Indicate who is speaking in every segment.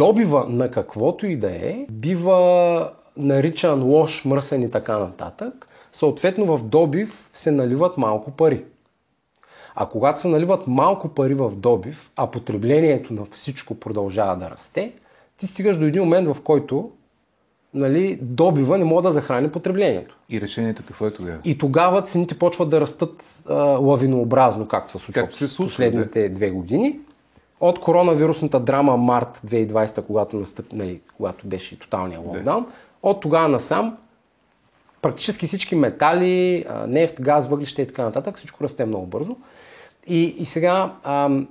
Speaker 1: добива на каквото и да е, бива наричан лош, мръсен и така нататък. Съответно в добив се наливат малко пари. А когато се наливат малко пари в добив, а потреблението на всичко продължава да расте, ти стигаш до един момент, в който нали, добива не може да захрани потреблението.
Speaker 2: И решението какво е тогава?
Speaker 1: И тогава цените почват да растат а, лавинообразно, както се случва
Speaker 2: се случва,
Speaker 1: последните да. две години. От коронавирусната драма март 2020, когато, настъп, нали, когато беше тоталния локдаун, да. от тогава насам практически всички метали, нефт, газ, въглища и така нататък, всичко расте много бързо. И, и сега ам,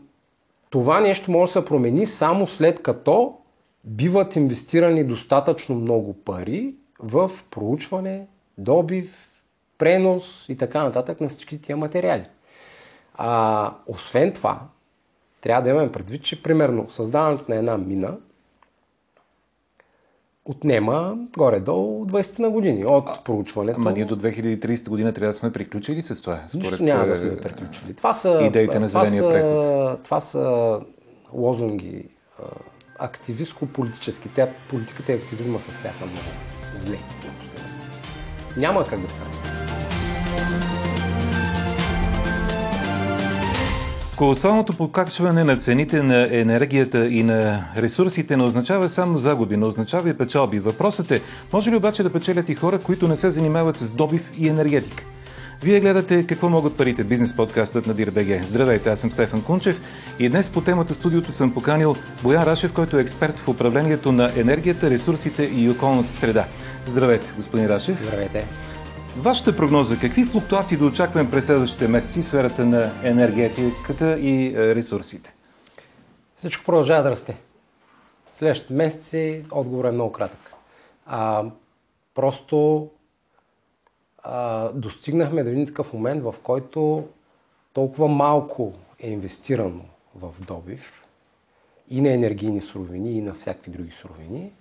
Speaker 1: това нещо може да се промени само след като биват инвестирани достатъчно много пари в проучване, добив, пренос и така нататък на всички тия материали. А, освен това, трябва да имаме предвид, че примерно създаването на една мина отнема горе-долу 20 на години от а, проучването.
Speaker 2: Ама ние до 2030 година трябва да сме приключили с това?
Speaker 1: Според... Нищо няма да сме приключили. Това са,
Speaker 2: идеите на зеления
Speaker 1: това
Speaker 2: преход.
Speaker 1: Това са лозунги активистко-политически. Тя, политиката и активизма са сляха много зле. Няма как да стане.
Speaker 2: Колосалното покачване на цените на енергията и на ресурсите не означава само загуби, но означава и печалби. Въпросът е, може ли обаче да печелят и хора, които не се занимават с добив и енергетика? Вие гледате Какво могат парите? Бизнес подкастът на DIRBG. Здравейте, аз съм Стефан Кунчев и днес по темата студиото съм поканил Боян Рашев, който е експерт в управлението на енергията, ресурсите и околната среда. Здравейте, господин Рашев.
Speaker 1: Здравейте.
Speaker 2: Вашата прогноза, какви флуктуации да очакваме през следващите месеци в сферата на енергетиката и е, ресурсите?
Speaker 1: Всичко продължава да расте. Следващите месеци отговор е много кратък. А, просто а, достигнахме до един такъв момент, в който толкова малко е инвестирано в добив и на енергийни суровини, и на всякакви други суровини,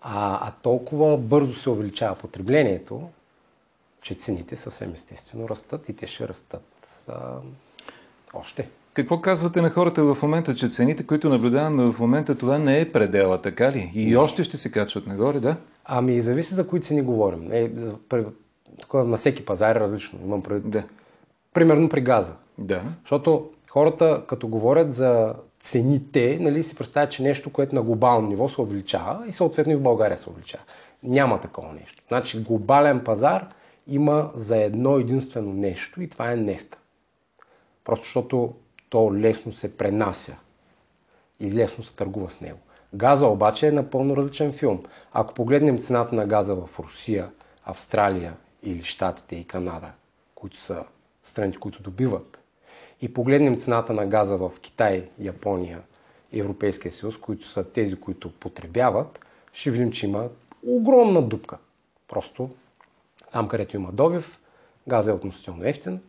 Speaker 1: а, а толкова бързо се увеличава потреблението, че цените съвсем естествено растат и те ще растат а, още.
Speaker 2: Какво казвате на хората в момента, че цените, които наблюдаваме в момента, това не е предела, така ли? И не. още ще се качват нагоре, да?
Speaker 1: Ами, зависи за кои цени говорим. Е, тук на всеки пазар е различно. Имам пред...
Speaker 2: Да.
Speaker 1: Примерно при газа.
Speaker 2: Да.
Speaker 1: Защото хората, като говорят за цените, нали, си представят, че нещо, което на глобално ниво се увеличава и съответно и в България се увеличава. Няма такова нещо. Значи глобален пазар има за едно единствено нещо и това е нефта. Просто защото то лесно се пренася и лесно се търгува с него. Газа обаче е напълно различен филм. Ако погледнем цената на газа в Русия, Австралия или Штатите и Канада, които са страните, които добиват, и погледнем цената на газа в Китай, Япония Европейския съюз, които са тези, които потребяват, ще видим, че има огромна дупка. Просто там, където има добив, газа е относително ефтин.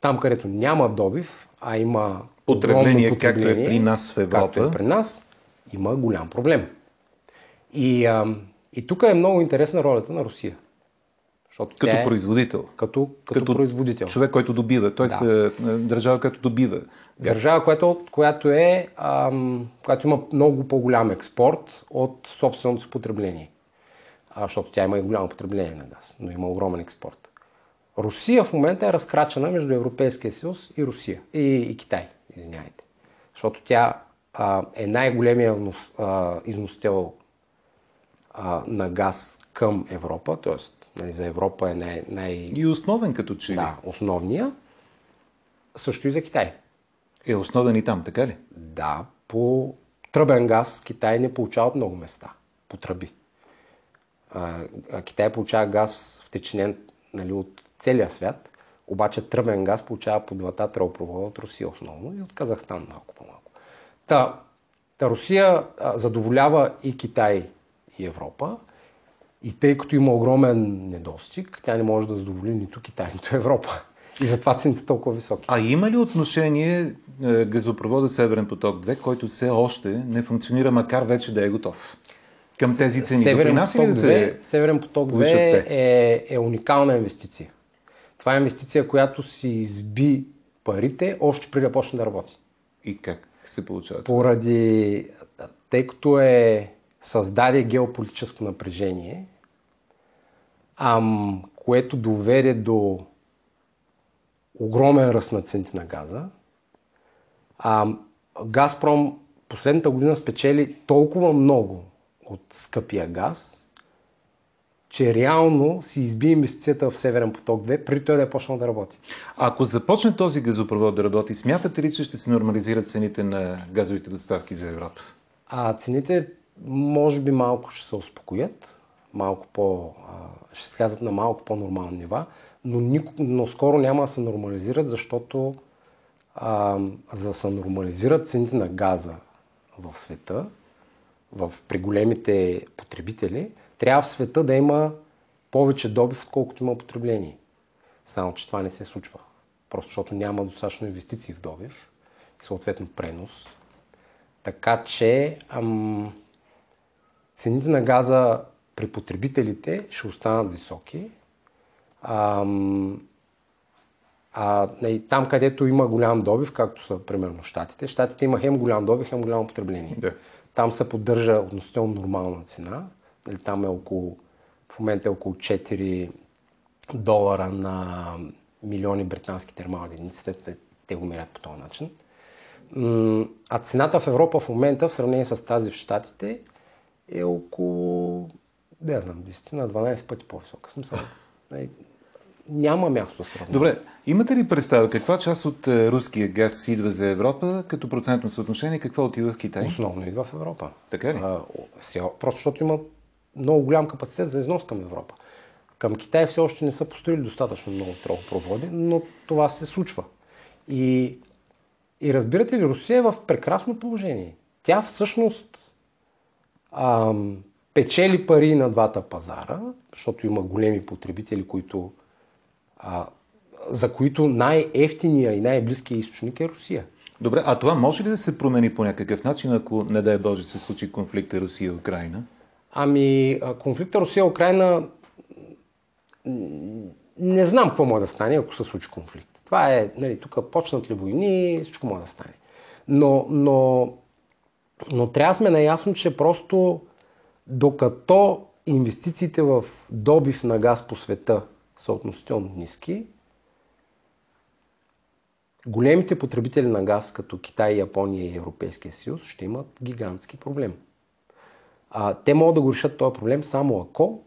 Speaker 1: Там, където няма добив, а има
Speaker 2: потребление, потребление както е при нас в Европа,
Speaker 1: както е при нас, има голям проблем. И, а, и тук е много интересна ролята на Rусия.
Speaker 2: Защото като е, производител.
Speaker 1: Като, като, като производител.
Speaker 2: Човек, който добива. Той да. се държава, която добива.
Speaker 1: Държава, която, която, е, ам, която има много по-голям експорт от собственото си потребление. А, защото тя има и голямо потребление на газ, но има огромен експорт. Русия в момента е разкрачена между Европейския съюз и Русия. И, и Китай, извиняйте. Защото тя а, е най-големия износител а, на газ към Европа, т.е нали, за Европа е най, най...
Speaker 2: И основен като че
Speaker 1: Да, основния. Също и за Китай.
Speaker 2: Е основен и там, така ли?
Speaker 1: Да, по тръбен газ Китай не получава от много места. По тръби. А, Китай получава газ втечнен нали, от целия свят, обаче тръбен газ получава по двата тръбопровода от Русия основно и от Казахстан малко по-малко. Та, та Русия а, задоволява и Китай и Европа, и тъй като има огромен недостиг, тя не може да задоволи нито Китай, нито Европа. И затова цените толкова високи.
Speaker 2: А има ли отношение е, газопровода Северен поток 2, който все още не функционира, макар вече да е готов? Към тези цени.
Speaker 1: Северен поток, да се 2, Северен поток 2 е, е уникална инвестиция. Това е инвестиция, която си изби парите още преди да почне да работи.
Speaker 2: И как се получава?
Speaker 1: Поради тъй като е създаде геополитическо напрежение, ам, което доведе до огромен ръст на цените на газа. А, Газпром последната година спечели толкова много от скъпия газ, че реално си изби инвестицията в Северен поток 2, преди той да е почнал да работи.
Speaker 2: Ако започне този газопровод да работи, смятате ли, че ще се нормализират цените на газовите доставки за Европа?
Speaker 1: А цените може би малко ще се успокоят, малко по, ще слязат на малко по-нормални нива, но, нико, но скоро няма да се нормализират, защото а, за да се нормализират цените на газа в света, в, при големите потребители, трябва в света да има повече добив, отколкото има потребление. Само, че това не се случва. Просто защото няма достатъчно инвестиции в добив и съответно пренос. Така че ам, цените на газа при потребителите ще останат високи. Ам, а, и там, където има голям добив, както са примерно Штатите, Штатите има хем голям добив, хем голямо потребление.
Speaker 2: Да.
Speaker 1: Там се поддържа относително нормална цена. Нали, там е около, в момента е около 4 долара на милиони британски термални единици. Те, те мерят по този начин. А цената в Европа в момента, в сравнение с тази в Штатите, е около, да знам, 10 на 12 пъти по-висока. Смисъл, няма място сравнение.
Speaker 2: Добре, имате ли представа каква част от е, руския газ идва за Европа като процентно съотношение, каква отива в Китай?
Speaker 1: Основно идва в Европа.
Speaker 2: Така ли?
Speaker 1: А, просто защото има много голям капацитет за износ към Европа. Към Китай все още не са построили достатъчно много тръбопроводи, но това се случва. И, и разбирате ли, Русия е в прекрасно положение. Тя всъщност ам, печели пари на двата пазара, защото има големи потребители, които а, за които най-ефтиния и най-близкия източник е Русия.
Speaker 2: Добре, а това може ли да се промени по някакъв начин, ако не дай Боже се случи конфликта Русия-Украина?
Speaker 1: Ами, конфликта Русия-Украина не знам какво може да стане, ако се случи конфликт. Това е, нали, тук почнат ли войни, всичко може да стане. Но, но, но трябва да сме наясно, че просто докато инвестициите в добив на газ по света са относително ниски, големите потребители на газ, като Китай, Япония и Европейския съюз, ще имат гигантски проблем. А, те могат да го решат този проблем само ако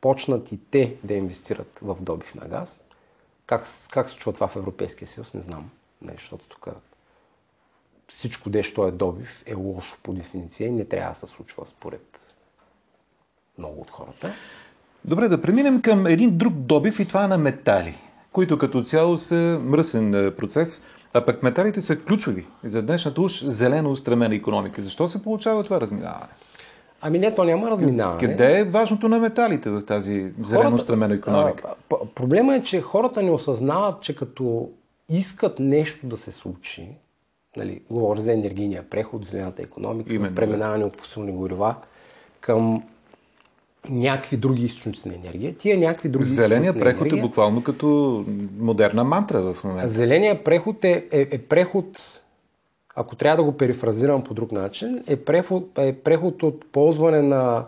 Speaker 1: почнат и те да инвестират в добив на газ. Как, как се случва това в Европейския съюз, не знам. Не, защото тук всичко, дещо е добив, е лошо по дефиниция и не трябва да се случва според много от хората.
Speaker 2: Добре, да преминем към един друг добив и това е на метали, които като цяло са мръсен е, процес, а пък металите са ключови за днешната уж зелено устремена економика. Защо се получава това разминаване?
Speaker 1: Ами не, то няма разминаване.
Speaker 2: Къде е важното на металите в тази зелено устремена економика?
Speaker 1: А, проблема е, че хората не осъзнават, че като искат нещо да се случи, нали, говоря за енергийния преход, зелената економика, Именно, преминаване да. от фосилни горива към някакви други източници на енергия. Тия някакви други
Speaker 2: Зеления преход е енергия, е буквално като модерна мантра в момента.
Speaker 1: Зеления преход е, е, е преход, ако трябва да го перифразирам по друг начин, е преход, е преход от ползване на,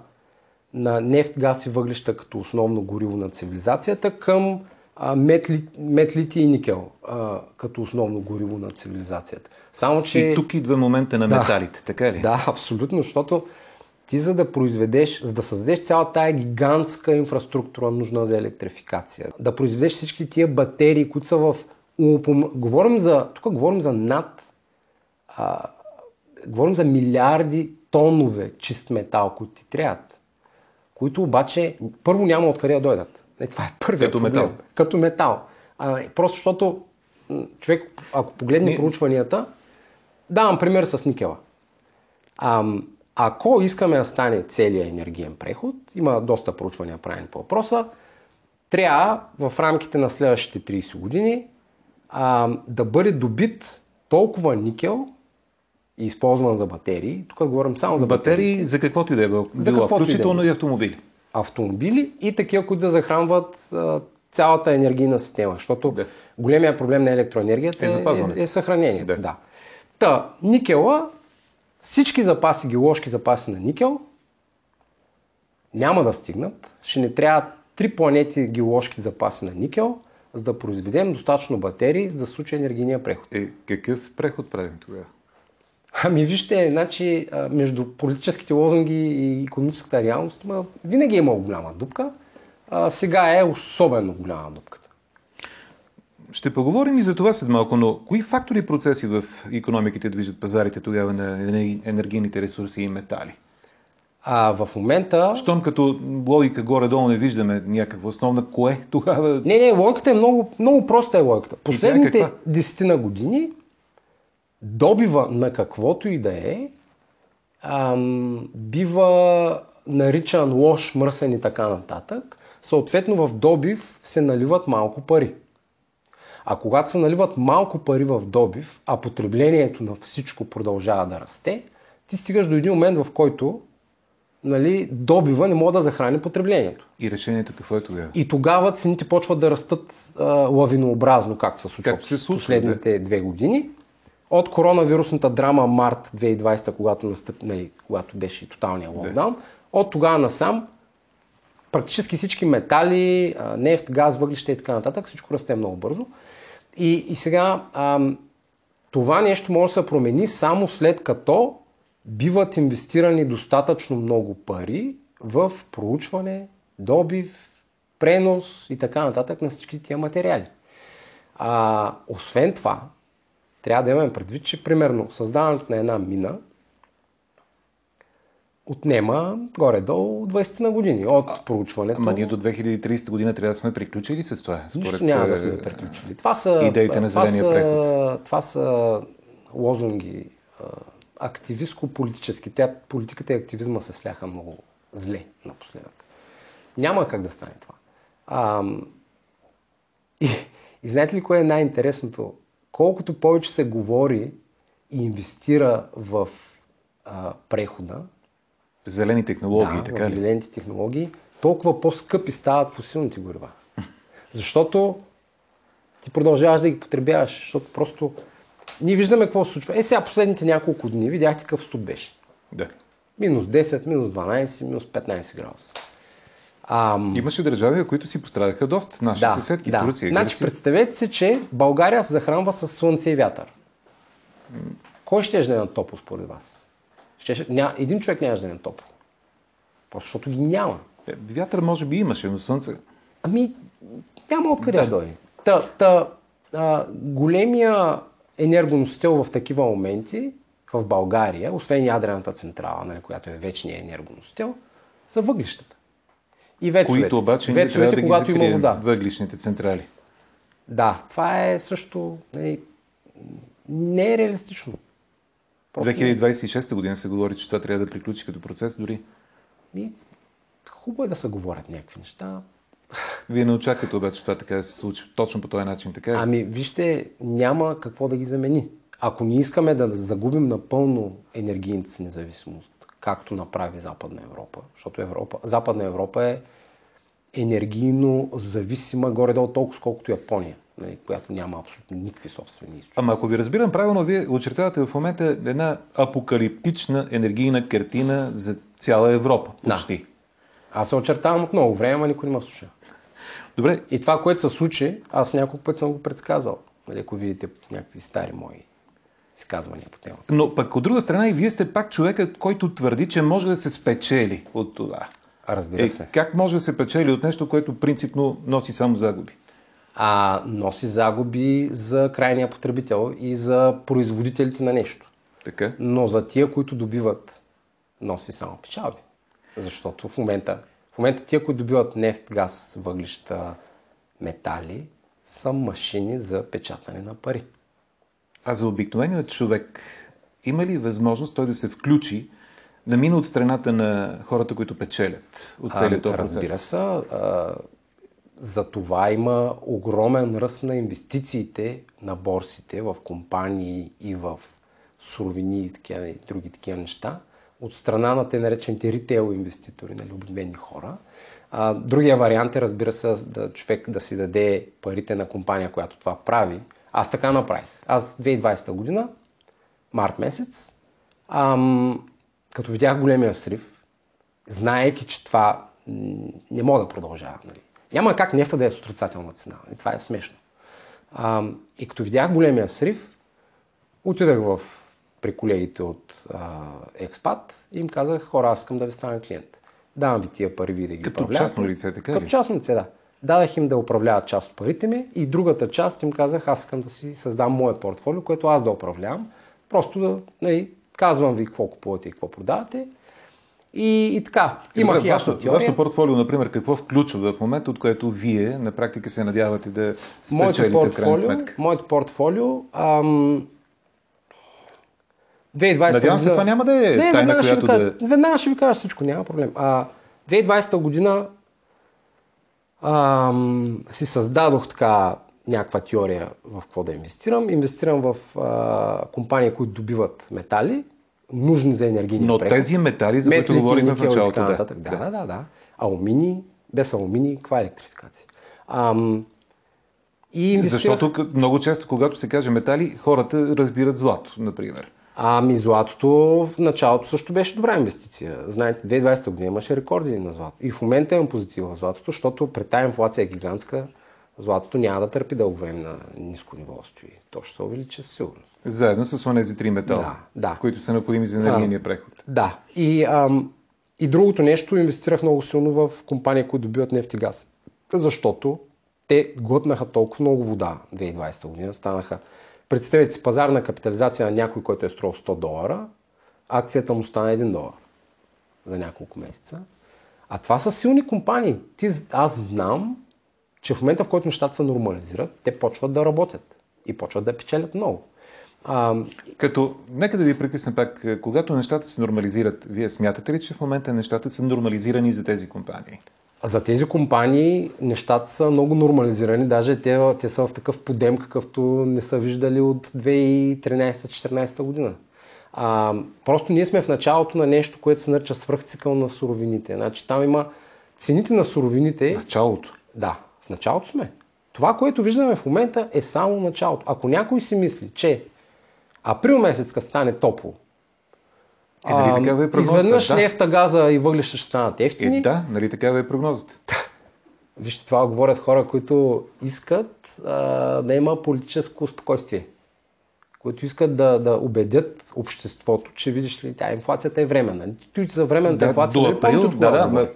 Speaker 1: на нефт, газ и въглища като основно гориво на цивилизацията към а, метли, метлити и никел а, като основно гориво на цивилизацията.
Speaker 2: Само, че... И тук идва момента на металите, да, така ли?
Speaker 1: Да, абсолютно, защото ти за да произведеш, за да създадеш цялата тая гигантска инфраструктура, нужна за електрификация, да произведеш всички тия батерии, които са в Говорим за, тук говорим за над, а, говорим за милиарди тонове чист метал, които ти трябват, които обаче първо няма откъде да дойдат. Не, това е първият
Speaker 2: Като метал.
Speaker 1: Като метал. А, просто защото човек, ако погледне Не... проучванията, давам пример с никела. Ам, ако искаме да стане целият енергиен преход, има доста проучвания правени по въпроса, трябва в рамките на следващите 30 години а, да бъде добит толкова никел и използван за батерии. Тук говорим само за батерии.
Speaker 2: Батерии за каквото и да е било,
Speaker 1: за каквото
Speaker 2: включително и, да и автомобили.
Speaker 1: Автомобили и такива, които да захранват а, цялата енергийна система. Защото да. големия проблем на електроенергията е, е, е съхранението. Да. Да. Та, никела всички запаси, геоложки запаси на никел няма да стигнат. Ще ни трябва три планети геоложки запаси на никел, за да произведем достатъчно батерии, за да случи енергийния преход.
Speaker 2: Е, какъв преход правим тогава?
Speaker 1: Ами вижте, значи, между политическите лозунги и економическата реалност ма, винаги е имало голяма дупка. А, сега е особено голяма дупката.
Speaker 2: Ще поговорим и за това след малко, но кои фактори и процеси в економиките движат пазарите тогава на енергийните ресурси и метали?
Speaker 1: А в момента...
Speaker 2: Щом като логика горе-долу не виждаме някаква основна, кое тогава...
Speaker 1: Не, не, логиката е много, много проста е логиката. Последните десетина години добива на каквото и да е ам, бива наричан лош, мръсен и така нататък. Съответно в добив се наливат малко пари. А когато се наливат малко пари в добив, а потреблението на всичко продължава да расте, ти стигаш до един момент, в който нали, добива не може да захрани потреблението.
Speaker 2: И решението какво е тогава?
Speaker 1: И тогава цените почват да растат а, лавинообразно, както се случва в последните да? две години. От коронавирусната драма март 2020, когато, настъп, нали, когато беше тоталния локдаун, да. от тогава насам практически всички метали, нефт, газ, въглища и така нататък, всичко расте много бързо. И, и сега ам, това нещо може да се промени само след като биват инвестирани достатъчно много пари в проучване, добив, пренос и така нататък на всички тия материали. А, освен това, трябва да имаме предвид, че примерно създаването на една мина отнема горе-долу 20 на години от а, проучването.
Speaker 2: Ама ние до 2030 година трябва да сме приключили с това.
Speaker 1: Според Нищо няма да сме приключили. Това са,
Speaker 2: идеите на зеления преход.
Speaker 1: Това са лозунги активистко-политически. Тя, политиката и активизма се сляха много зле напоследък. Няма как да стане това. А, и, и знаете ли кое е най-интересното? Колкото повече се говори и инвестира в а, прехода,
Speaker 2: зелени технологии,
Speaker 1: да,
Speaker 2: така
Speaker 1: в зелените технологии, толкова по-скъпи стават фосилните горива. Защото ти продължаваш да ги потребяваш, защото просто ние виждаме какво се случва. Е, сега последните няколко дни видяхте какъв студ беше.
Speaker 2: Да.
Speaker 1: Минус 10, минус 12, минус 15 градуса.
Speaker 2: Ам... Имаше държави, които си пострадаха доста. Наши да, съседки,
Speaker 1: да.
Speaker 2: Турция.
Speaker 1: Значи, представете се, че България се захранва с слънце и вятър. Кой ще е на топло според вас? Ще, ня, един човек няма да е топло. Просто защото ги няма.
Speaker 2: Е, вятър може би имаше, но слънце...
Speaker 1: Ами, няма откъде да, да дойде. Та, та, а, големия енергоносител в такива моменти в България, освен ядрената централа, нали, която е вечният енергоносител, са въглищата.
Speaker 2: И ветровете. Които обаче ветровете, трябва да когато има вода. Въглишните централи.
Speaker 1: Да, това е също нали, не е реалистично.
Speaker 2: Просто... 2026 година се говори, че това трябва да приключи като процес дори.
Speaker 1: И, хубаво е да се говорят някакви неща.
Speaker 2: Вие не очаквате обаче това така да се случи точно по този начин, така
Speaker 1: е? Ами, вижте, няма какво да ги замени. Ако не искаме да загубим напълно енергийната си независимост, както направи Западна Европа, защото Европа, Западна Европа е енергийно зависима горе-долу толкова, колкото Япония, нали, която няма абсолютно никакви собствени източници.
Speaker 2: Ама ако ви разбирам правилно, вие очертавате в момента една апокалиптична енергийна картина за цяла Европа, почти. Да.
Speaker 1: Аз се очертавам от много време, ама никой не ме слуша.
Speaker 2: Добре.
Speaker 1: И това, което се случи, аз няколко пъти съм го предсказал. Нали, ако видите някакви стари мои изказвания по темата.
Speaker 2: Но пък от друга страна и вие сте пак човекът, който твърди, че може да се спечели от това.
Speaker 1: Разбира се.
Speaker 2: Е, как може да се печели от нещо, което принципно носи само загуби?
Speaker 1: А носи загуби за крайния потребител и за производителите на нещо.
Speaker 2: Така.
Speaker 1: Но за тия, които добиват, носи само печалби. Защото в момента, в момента тия, които добиват нефт, газ, въглища, метали, са машини за печатане на пари.
Speaker 2: А за обикновеният човек има ли възможност той да се включи, да мине от страната на хората, които печелят от целият този
Speaker 1: процес? Разбира се. А, за това има огромен ръст на инвестициите на борсите в компании и в суровини и, такива, и други такива неща от страна на те наречените ритейл инвеститори, нали, обикновени хора. А, другия вариант е, разбира се, да човек да си даде парите на компания, която това прави. Аз така направих. Аз 2020 година, март месец, Ам, като видях големия срив, знаеки, че това не мога да продължава. Нали. Няма как нефта да е с отрицателна цена. И това е смешно. Ам, и като видях големия срив, отидах в, при колегите от а, Експат и им казах, хора, аз искам да ви стана клиент. Давам ви тия пари, ви да ги
Speaker 2: Като частно лице, така
Speaker 1: Като
Speaker 2: ли?
Speaker 1: частно лице, да. Дадах им да управляват част от парите ми и другата част им казах, аз искам да си създам мое портфолио, което аз да управлявам. Просто да, нали, казвам ви какво купувате и какво продавате. И, и така, имах
Speaker 2: Добре,
Speaker 1: ясна теория.
Speaker 2: вашето портфолио, например, какво включва в момента, от което вие на практика се надявате да
Speaker 1: моето
Speaker 2: спечелите крайна
Speaker 1: портфолио,
Speaker 2: сметка?
Speaker 1: моето портфолио ам, 2020
Speaker 2: Надявам се,
Speaker 1: година-
Speaker 2: това няма да е тайна,
Speaker 1: веднага ще ви
Speaker 2: която
Speaker 1: кажа,
Speaker 2: да-
Speaker 1: Веднага ще ви кажа всичко, няма проблем. А, 2020 година ам, си създадох така някаква теория в какво да инвестирам. Инвестирам в а, компании, които добиват метали, нужни за енергийния
Speaker 2: Но
Speaker 1: преход.
Speaker 2: тези метали, за които говорихме в началото, да.
Speaker 1: нататък. Да, да, да, да. Алумини, без алумини, каква е електрификация? Ам, и инвестирах...
Speaker 2: Защото много често, когато се каже метали, хората разбират злато, например.
Speaker 1: Ами златото в началото също беше добра инвестиция. Знаете, 2020 година имаше рекорди на злато. И в момента имам позиция в златото, защото при тази инфлация е гигантска, златото няма да търпи дълго време на ниско ниво стои. То ще се увеличи със сигурност.
Speaker 2: Заедно с онези три метала,
Speaker 1: Да, да.
Speaker 2: които са необходими за енергийния преход.
Speaker 1: Да. И, ам, и другото нещо, инвестирах много силно в компании, които добиват нефт и газ. Защото те глътнаха толкова много вода 2020 година, станаха. Представете си пазарна капитализация на някой, който е струвал 100 долара, акцията му стана 1 долар за няколко месеца. А това са силни компании. Ти, аз знам, че в момента, в който нещата се нормализират, те почват да работят и почват да печелят много. А,
Speaker 2: Като, нека да ви прекъсна пак, когато нещата се нормализират, вие смятате ли, че в момента нещата са нормализирани за тези компании?
Speaker 1: За тези компании нещата са много нормализирани, даже те, те са в такъв подем, какъвто не са виждали от 2013-2014 година. А, просто ние сме в началото на нещо, което се нарича свръхцикъл на суровините. Значи там има цените на суровините.
Speaker 2: Началото.
Speaker 1: Да, в началото сме. Това, което виждаме в момента е само началото. Ако някой си мисли, че април месец, като стане топло,
Speaker 2: Е, такава е прогнозата?
Speaker 1: изведнъж
Speaker 2: Да.
Speaker 1: нефта, газа и въглища ще станат ефтини,
Speaker 2: Е, да, нали такава е прогнозата?
Speaker 1: Вижте, това говорят хора, които искат а, да има политическо спокойствие. Които искат да, да убедят обществото, че видиш ли, тя инфлацията е временна. Ти за временната
Speaker 2: Да,
Speaker 1: инфлация, нали
Speaker 2: април,
Speaker 1: кога
Speaker 2: да, да. ма-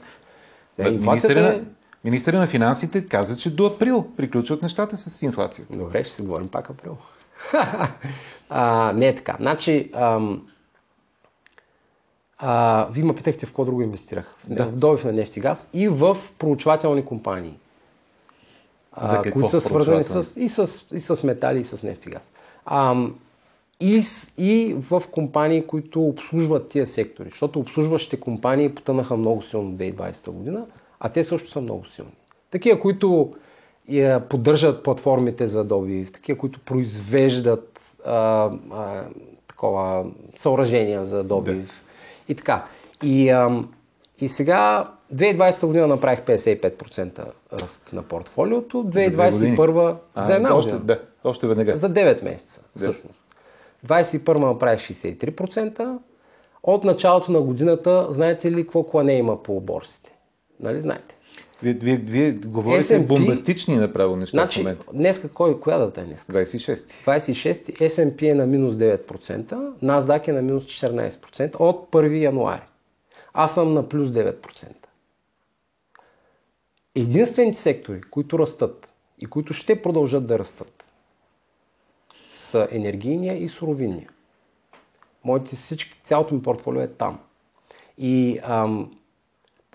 Speaker 1: Да,
Speaker 2: ма-
Speaker 1: инфлацията
Speaker 2: Министъра,
Speaker 1: е...
Speaker 2: министъра на финансите каза, че до април приключват нещата с инфлацията.
Speaker 1: Добре, ще си говорим пак април. а, не е така. Значи, ам, а, вие ме питахте в какво друго инвестирах. В,
Speaker 2: Да.
Speaker 1: в добив на нефт и газ и в проучвателни компании. а,
Speaker 2: За какво
Speaker 1: които са свързани с, и, с, и с метали, и с нефт и газ. Ам, и, с- и в компании, които обслужват тия сектори. Защото обслужващите компании потънаха много силно 2020 година, а те също са много силни. Такива, които е, поддържат платформите за добив, такива, които произвеждат а, а, такова съоръжения за добив и така. И, ам, и сега 2020 година направих 55% ръст на портфолиото,
Speaker 2: две години.
Speaker 1: 2021 за, една
Speaker 2: още,
Speaker 1: година.
Speaker 2: да, още веднага.
Speaker 1: За 9 месеца, всъщност. 21 направих 63%. От началото на годината, знаете ли какво клане има по борсите? Нали знаете?
Speaker 2: Вие, вие, вие говорите
Speaker 1: S&P
Speaker 2: бомбастични направо неща в
Speaker 1: Значи,
Speaker 2: момента.
Speaker 1: днеска кой, коя дата е днеска?
Speaker 2: 26.
Speaker 1: 26 S&P е на минус 9%, NASDAQ е на минус 14% от 1 януари. Аз съм на плюс 9%. Единствените сектори, които растат и които ще продължат да растат, са енергийния и суровинния. Моите всички, цялото ми портфолио е там. И ам,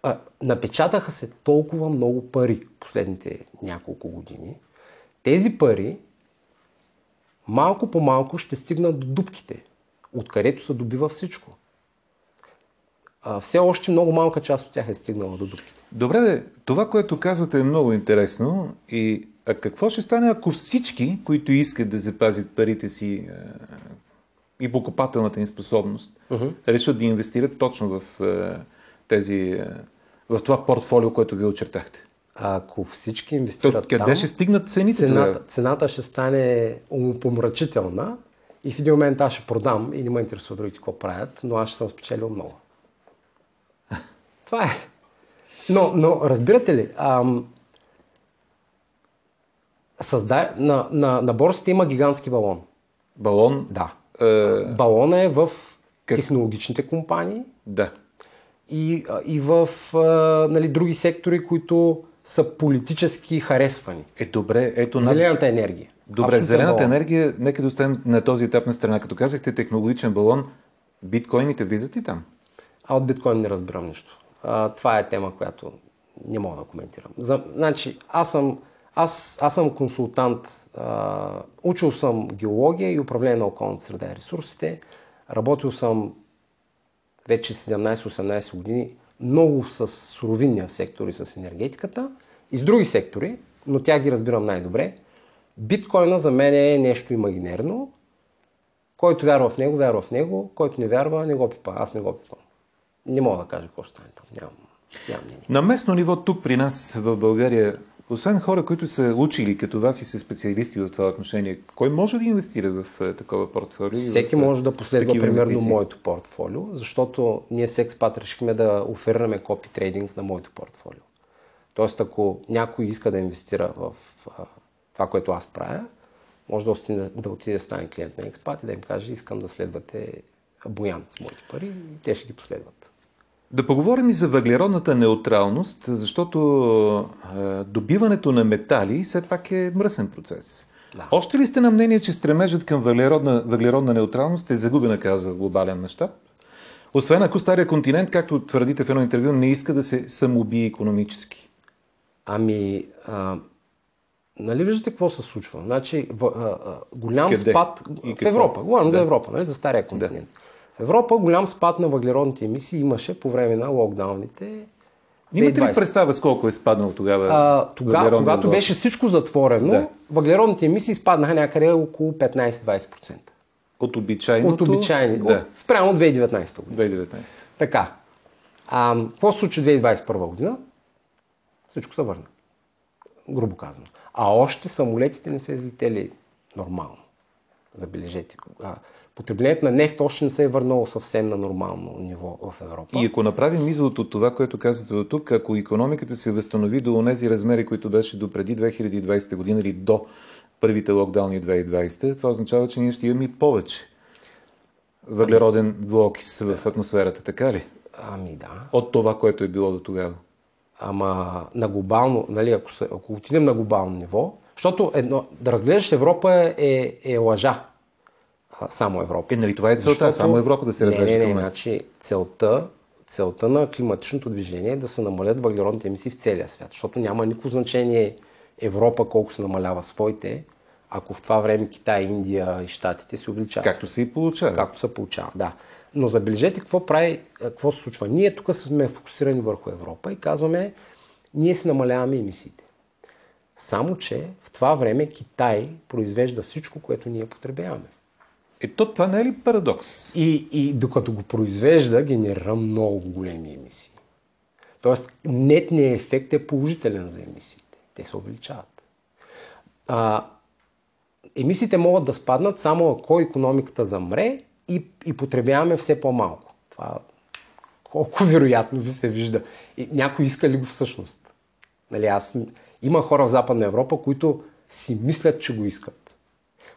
Speaker 1: а, напечатаха се толкова много пари последните няколко години. Тези пари малко по малко ще стигнат до дупките, откъдето се добива всичко. А, все още много малка част от тях е стигнала до дупките.
Speaker 2: Добре, това, което казвате е много интересно. И а какво ще стане, ако всички, които искат да запазят парите си е, и покупателната им способност, uh-huh. решат да инвестират точно в е, тези, е, в това портфолио, което ви очертахте?
Speaker 1: А ако всички
Speaker 2: То,
Speaker 1: инвестират
Speaker 2: къде
Speaker 1: там,
Speaker 2: ще стигнат цените
Speaker 1: цената, цената ще стане умопомрачителна И в един момент аз ще продам и не ме интересува другите какво правят, но аз ще съм спечелил много. Това е. Но, но разбирате ли, ам, създа... на, на, на борсата има гигантски балон.
Speaker 2: Балон?
Speaker 1: Да.
Speaker 2: Е...
Speaker 1: Балона е в как? технологичните компании.
Speaker 2: Да.
Speaker 1: И, и в а, нали, други сектори, които са политически харесвани.
Speaker 2: Е, добре, ето... На...
Speaker 1: Зелената енергия.
Speaker 2: Добре, Абсолютно зелената балон. енергия, нека да оставим на този етап на страна. Като казахте технологичен балон, биткоините влизат ли там?
Speaker 1: А от биткоин не разбирам нищо. А, това е тема, която не мога да коментирам. За, значи, аз съм, аз, аз съм консултант, а, учил съм геология и управление на околната среда и ресурсите. Работил съм вече 17-18 години много с суровинния сектор и с енергетиката и с други сектори, но тя ги разбирам най-добре. Биткоина за мен е нещо имагинерно. Който вярва в него, вярва в него. Който не вярва, не го пипа. Аз не го пипам. Не мога да кажа какво ще стане там. Нямам, нямам мнение.
Speaker 2: На местно ниво тук при нас в България, освен хора, които са учили като вас и са специалисти в това отношение, кой може да инвестира в е, такова портфолио?
Speaker 1: Всеки може да последва примерно инвестиции? моето портфолио, защото ние с експат решихме да оферираме копи трейдинг на моето портфолио. Тоест, ако някой иска да инвестира в това, което аз правя, може да отиде да, отиде да стане клиент на експат и да им каже, искам да следвате Боян с моите пари и те ще ги последват.
Speaker 2: Да поговорим и за въглеродната неутралност, защото е, добиването на метали все пак е мръсен процес. Да. Още ли сте на мнение, че стремежът към въглеродна, въглеродна неутралност е загубена казва в глобален мащаб? Освен ако Стария континент, както твърдите в едно интервю, не иска да се самоубие економически.
Speaker 1: Ами, а, нали виждате какво се случва? Значи, в, а, а, голям Къде? спад и в Европа. Говорим да. за Европа, нали, за Стария континент. Да. Европа голям спад на въглеродните емисии имаше по време на локдауните.
Speaker 2: Имате ли представа с колко е спаднал тогава?
Speaker 1: А, тога, когато беше всичко затворено, да. въглеродните емисии спаднаха някъде около 15-20%.
Speaker 2: От обичайното?
Speaker 1: От обичайни. Да. От, спрямо 2019
Speaker 2: година. 2019.
Speaker 1: Така. А, какво се случи 2021 година? Всичко се върна. Грубо казано. А още самолетите не са излетели нормално. Забележете. Потреблението на нефт още не се е върнало съвсем на нормално ниво в Европа.
Speaker 2: И ако направим извод от това, което казвате до тук, ако економиката се възстанови до тези размери, които беше до преди 2020 година или до първите локдауни 2020, това означава, че ние ще имаме и повече въглероден двуокис в атмосферата, така ли?
Speaker 1: Ами да.
Speaker 2: От това, което е било до тогава.
Speaker 1: Ама на глобално, нали, ако, се, ако отидем на глобално ниво, защото едно, да разглеждаш Европа е, е, е лъжа. Само Европа.
Speaker 2: Е, нали това е целта, защото... само Европа да се разглежда.
Speaker 1: Не, не, не, значи целта, целта на климатичното движение е да се намалят въглеродните емисии в целия свят, защото няма никакво значение Европа колко се намалява своите, ако в това време Китай, Индия и Штатите се увеличават.
Speaker 2: Както се и получава.
Speaker 1: Както се получава, да. Но забележете какво прави, какво се случва. Ние тук сме фокусирани върху Европа и казваме, ние си намаляваме емисиите. Само, че в това време Китай произвежда всичко, което ние потребяваме.
Speaker 2: Ето това не е ли парадокс?
Speaker 1: И, и докато го произвежда, генерира много големи емисии. Тоест, нетният ефект е положителен за емисиите. Те се увеличават. А, емисиите могат да спаднат само ако економиката замре и, и потребяваме все по-малко. Това колко вероятно ви се вижда. И някой иска ли го всъщност? Нали, аз, има хора в Западна Европа, които си мислят, че го искат.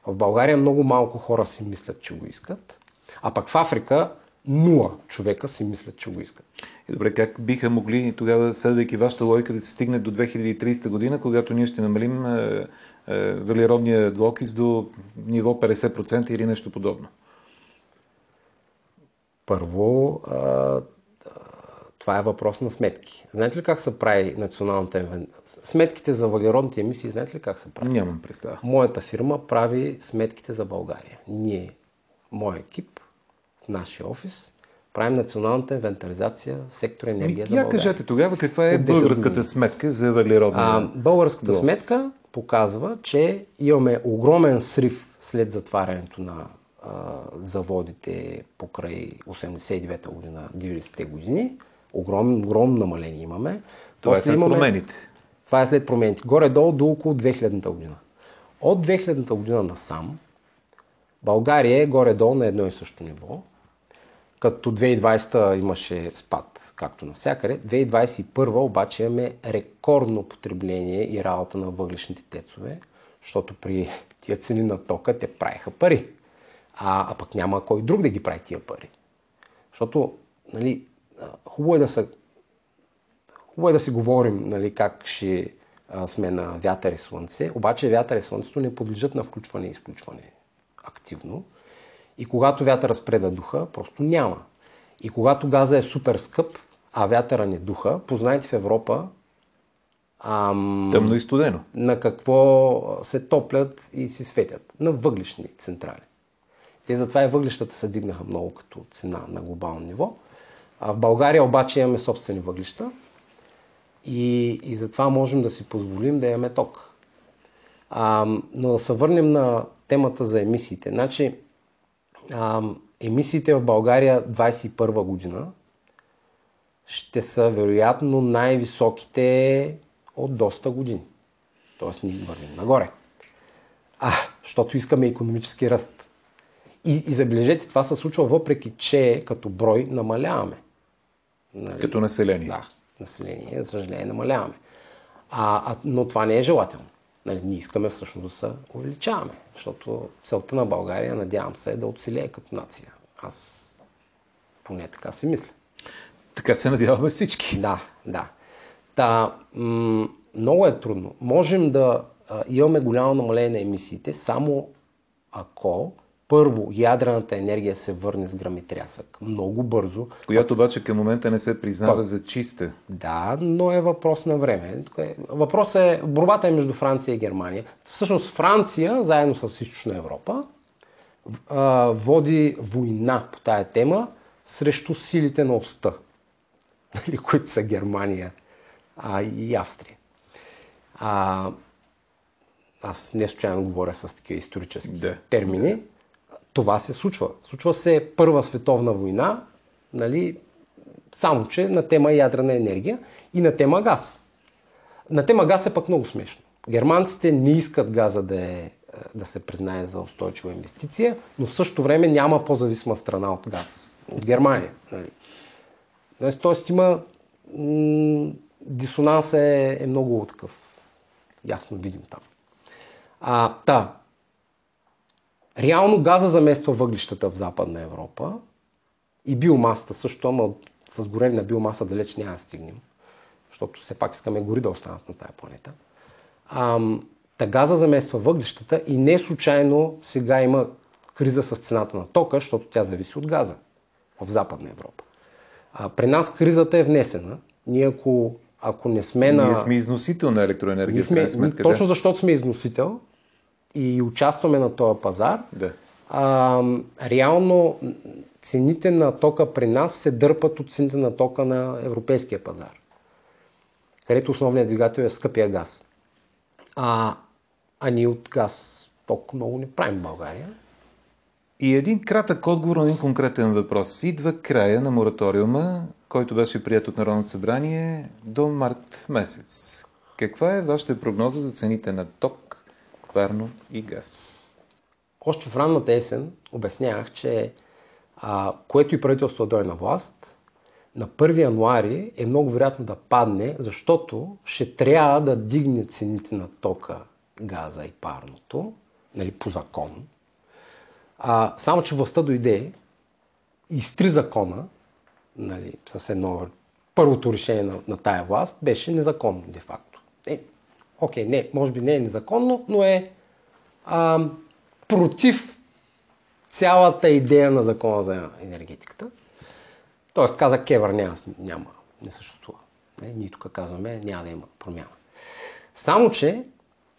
Speaker 1: В България много малко хора си мислят, че го искат. А пък в Африка нула човека си мислят, че го искат.
Speaker 2: И добре, как биха могли тогава, следвайки вашата логика, да се стигне до 2030 година, когато ние ще намалим е, е, въглеродния двуокис до ниво 50% или нещо подобно?
Speaker 1: Първо, а, това е въпрос на сметки. Знаете ли как се прави националната инвен... Сметките за въглеродните емисии, знаете ли как се прави?
Speaker 2: Нямам представа.
Speaker 1: Моята фирма прави сметките за България. Ние, моят екип, в нашия офис, правим националната инвентаризация в сектор енергия за
Speaker 2: България. кажете тогава каква е българската сметка за въглеродна а,
Speaker 1: Българската двуокис. сметка показва, че имаме огромен срив след затварянето на а, заводите покрай 89-та година, 90-те години огромно, огромно намаление имаме.
Speaker 2: Това е след имаме, промените.
Speaker 1: Това е след промените. Горе-долу до около 2000-та година. От 2000-та година насам България е горе-долу на едно и също ниво. Като 2020 имаше спад, както навсякъде. 2021 обаче имаме рекордно потребление и работа на въглешните тецове, защото при тия цени на тока те правиха пари. А, а пък няма кой друг да ги прави тия пари. Защото нали, хубаво е да са Хубаво е да си говорим нали, как ще а, сме на вятър и слънце, обаче вятър и слънцето не подлежат на включване и изключване активно. И когато вятъра спре да духа, просто няма. И когато газа е супер скъп, а вятъра не духа, познайте в Европа
Speaker 2: ам, Тъмно и студено.
Speaker 1: на какво се топлят и си светят. На въглишни централи. Те затова и въглищата се дигнаха много като цена на глобално ниво. А в България обаче имаме собствени въглища и, и затова можем да си позволим да имаме ток. А, но да се върнем на темата за емисиите. Значи, а, емисиите в България 21 година ще са вероятно най-високите от доста години. Тоест ние вървим нагоре. А, защото искаме економически ръст. И, и забележете, това се случва въпреки, че като брой намаляваме.
Speaker 2: Нали? Като население.
Speaker 1: Да, население, за съжаление, намаляваме. А, а, но това не е желателно. Нали, ние искаме всъщност да се увеличаваме, защото целта на България, надявам се, е да оцелее като нация. Аз поне така си мисля.
Speaker 2: Така се надяваме всички.
Speaker 1: Да, да. Та, м- много е трудно. Можем да а, имаме голямо намаление на емисиите, само ако първо, ядрената енергия се върне с граметрясък много бързо.
Speaker 2: Която обаче към момента не се признава Пък, за чиста.
Speaker 1: Да, но е въпрос на време. Въпрос е, борбата е между Франция и Германия. Всъщност Франция, заедно с Източна Европа, води война по тая тема срещу силите на оста, нали, които са Германия а, и Австрия. А, аз не случайно говоря с такива исторически да. термини това се случва. Случва се Първа световна война, нали, само че на тема ядрена енергия и на тема газ. На тема газ е пък много смешно. Германците не искат газа да, е, е да се признае за устойчива инвестиция, но в същото време няма по-зависима страна от газ. От Германия. Нали. Тоест има м- дисонанс е, е много такъв. Ясно видим там. А, та, Реално газа замества въглищата в Западна Европа и биомасата също, ама с горене на биомаса далеч няма да стигнем, защото все пак искаме гори да останат на тая планета. А, та газа замества въглищата и не случайно сега има криза с цената на тока, защото тя зависи от газа в Западна Европа. А, при нас кризата е внесена. Ние ако, ако не сме на...
Speaker 2: Ние сме износител на електроенергия.
Speaker 1: Ние сме, сметка, точно защото сме износител, и участваме на този пазар,
Speaker 2: да.
Speaker 1: а, реално цените на тока при нас се дърпат от цените на тока на европейския пазар, където основният двигател е скъпия газ. А, а ние от газ ток много не правим в България.
Speaker 2: И един кратък отговор на един конкретен въпрос. Идва края на мораториума, който беше прият от Народното събрание до март месец. Каква е вашата прогноза за цените на ток парно и газ.
Speaker 1: Още в ранната есен обяснявах, че а, което и правителство дойде на власт, на 1 януари е много вероятно да падне, защото ще трябва да дигне цените на тока, газа и парното, нали, по закон. А, само, че властта дойде, изтри закона, нали, съвсем ново. Първото решение на, на тая власт беше незаконно, де-факто. Е, окей, не, може би не е незаконно, но е а, против цялата идея на закона за енергетиката. Тоест каза Кевър няма, няма не съществува. Не, ние тук казваме няма да има промяна. Само, че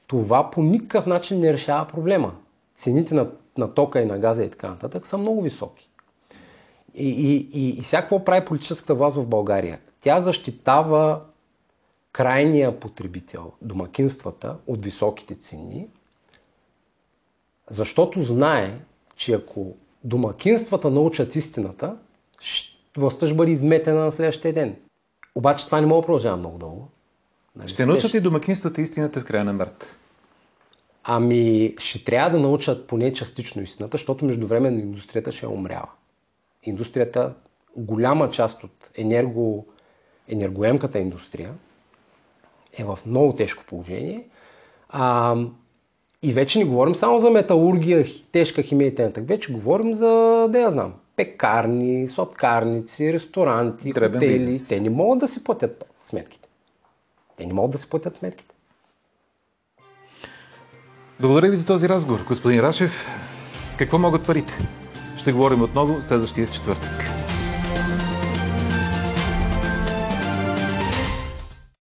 Speaker 1: това по никакъв начин не решава проблема. Цените на, на тока и на газа и така нататък са много високи. И, и, и, и всяко прави политическата власт в България? Тя защитава крайния потребител, домакинствата, от високите цени, защото знае, че ако домакинствата научат истината, властта ще бъде изметена на следващия ден. Обаче това не мога да продължава много дълго.
Speaker 2: Нали? Ще научат ли домакинствата истината в края на март?
Speaker 1: Ами, ще трябва да научат поне частично истината, защото междувременно индустрията ще е умряла. Индустрията, голяма част от енерго, енергоемката индустрия е в много тежко положение. А, и вече не говорим само за металургия, тежка химия и т.н. Вече говорим за, да я знам, пекарни, сладкарници, ресторанти,
Speaker 2: Дребен
Speaker 1: хотели.
Speaker 2: бизнес.
Speaker 1: Те не могат да си платят сметките. Те не могат да си платят сметките.
Speaker 2: Благодаря ви за този разговор, господин Рашев. Какво могат парите? Ще говорим отново следващия четвъртък.